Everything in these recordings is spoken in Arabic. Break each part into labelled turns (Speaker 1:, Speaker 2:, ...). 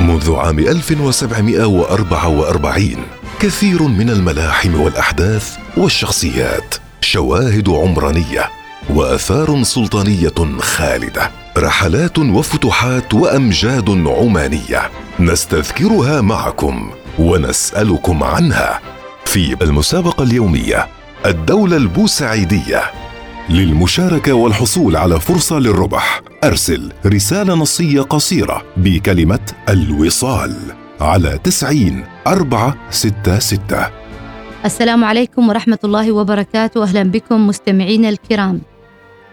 Speaker 1: منذ عام 1744 كثير من الملاحم والأحداث والشخصيات شواهد عمرانية وآثار سلطانية خالدة رحلات وفتوحات وأمجاد عمانية نستذكرها معكم ونسألكم عنها في المسابقة اليومية الدولة البوسعيدية. للمشاركة والحصول على فرصة للربح أرسل رسالة نصية قصيرة بكلمة الوصال على تسعين أربعة ستة ستة.
Speaker 2: السلام عليكم ورحمة الله وبركاته. أهلا بكم مستمعينا الكرام.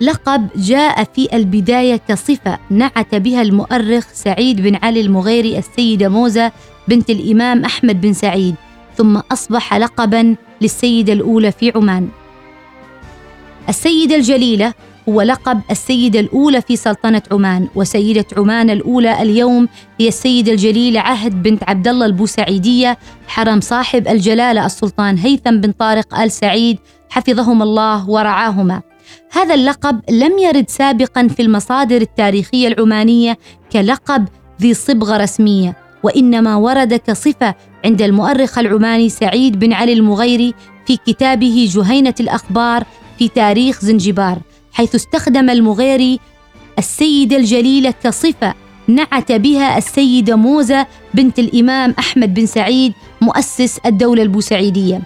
Speaker 2: لقب جاء في البداية كصفة نعت بها المؤرخ سعيد بن علي المغيري السيدة موزة بنت الإمام أحمد بن سعيد ثم أصبح لقبا للسيدة الأولى في عمان. السيدة الجليلة هو لقب السيدة الأولى في سلطنة عمان وسيدة عمان الأولى اليوم هي السيدة الجليلة عهد بنت عبد الله البوسعيدية حرم صاحب الجلالة السلطان هيثم بن طارق آل سعيد حفظهما الله ورعاهما. هذا اللقب لم يرد سابقا في المصادر التاريخية العمانية كلقب ذي صبغة رسمية وإنما ورد كصفة عند المؤرخ العماني سعيد بن علي المغيري في كتابه جهينة الأخبار في تاريخ زنجبار. حيث استخدم المغيري السيدة الجليلة كصفة نعت بها السيدة موزة بنت الإمام أحمد بن سعيد مؤسس الدولة البوسعيدية.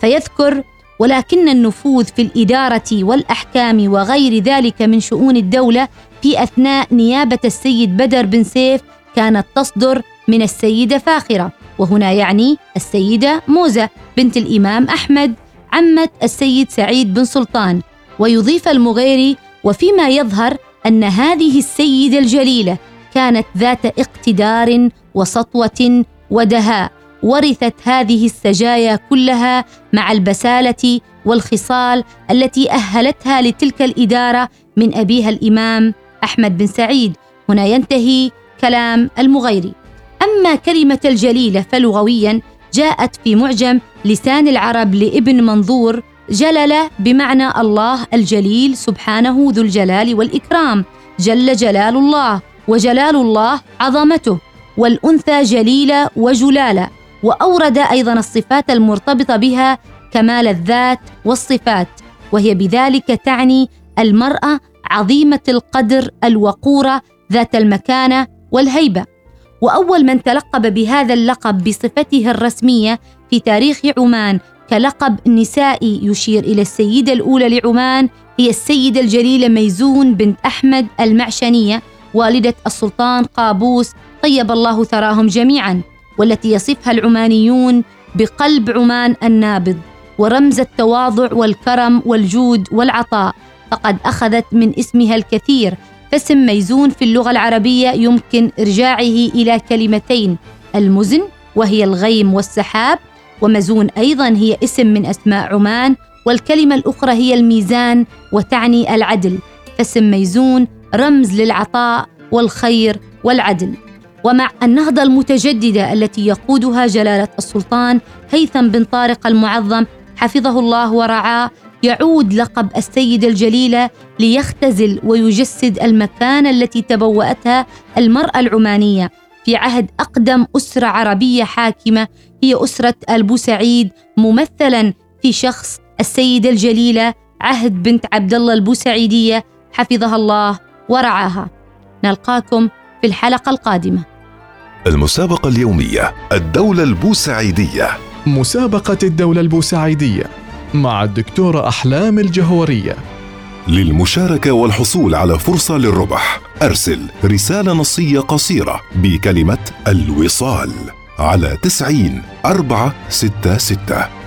Speaker 2: فيذكر ولكن النفوذ في الإدارة والأحكام وغير ذلك من شؤون الدولة في أثناء نيابة السيد بدر بن سيف كانت تصدر من السيدة فاخرة. وهنا يعني السيدة موزة بنت الإمام أحمد عمة السيد سعيد بن سلطان. ويضيف المغيري وفيما يظهر أن هذه السيدة الجليلة كانت ذات اقتدار وسطوة ودهاء ورثت هذه السجايا كلها مع البسالة والخصال التي أهلتها لتلك الإدارة من أبيها الإمام أحمد بن سعيد. هنا ينتهي كلام المغيري. أما كلمة الجليلة فلغويا جاءت في معجم لسان العرب لابن منظور جلل بمعنى الله الجليل سبحانه ذو الجلال والإكرام. جل جلال الله وجلال الله عظمته والأنثى جليله وجلاله وأورد أيضا الصفات المرتبطة بها كمال الذات والصفات وهي بذلك تعني المرأة عظيمة القدر الوقورة ذات المكانه والهيبة. وأول من تلقب بهذا اللقب بصفته الرسمية في تاريخ عمان كلقب نسائي يشير إلى السيدة الأولى لعمان هي السيدة الجليلة ميزون بنت أحمد المعشنية والدة السلطان قابوس طيب الله ثراهم جميعا والتي يصفها العمانيون بقلب عمان النابض ورمز التواضع والكرم والجود والعطاء فقد أخذت من اسمها الكثير فاسم ميزون في اللغة العربية يمكن إرجاعه إلى كلمتين المزن وهي الغيم والسحاب ومزون أيضا هي اسم من أسماء عمان والكلمة الأخرى هي الميزان وتعني العدل فاسم ميزون رمز للعطاء والخير والعدل. ومع النهضة المتجددة التي يقودها جلالة السلطان هيثم بن طارق المعظم حفظه الله ورعاه يعود لقب السيده الجليله ليختزل ويجسد المكانة التي تبوأتها المرأة العمانية. في عهد أقدم أسرة عربية حاكمة هي أسرة البوسعيد ممثلا في شخص السيدة الجليلة عهد بنت عبد الله البوسعيدية حفظها الله ورعاها. نلقاكم في الحلقة القادمة.
Speaker 1: المسابقة اليومية الدولة البوسعيدية
Speaker 3: مسابقة الدولة البوسعيدية مع الدكتورة أحلام الجهورية
Speaker 1: للمشاركة والحصول على فرصة للربح أرسل رسالة نصية قصيرة بكلمة الوصال على تسعين أربعة ستة ستة.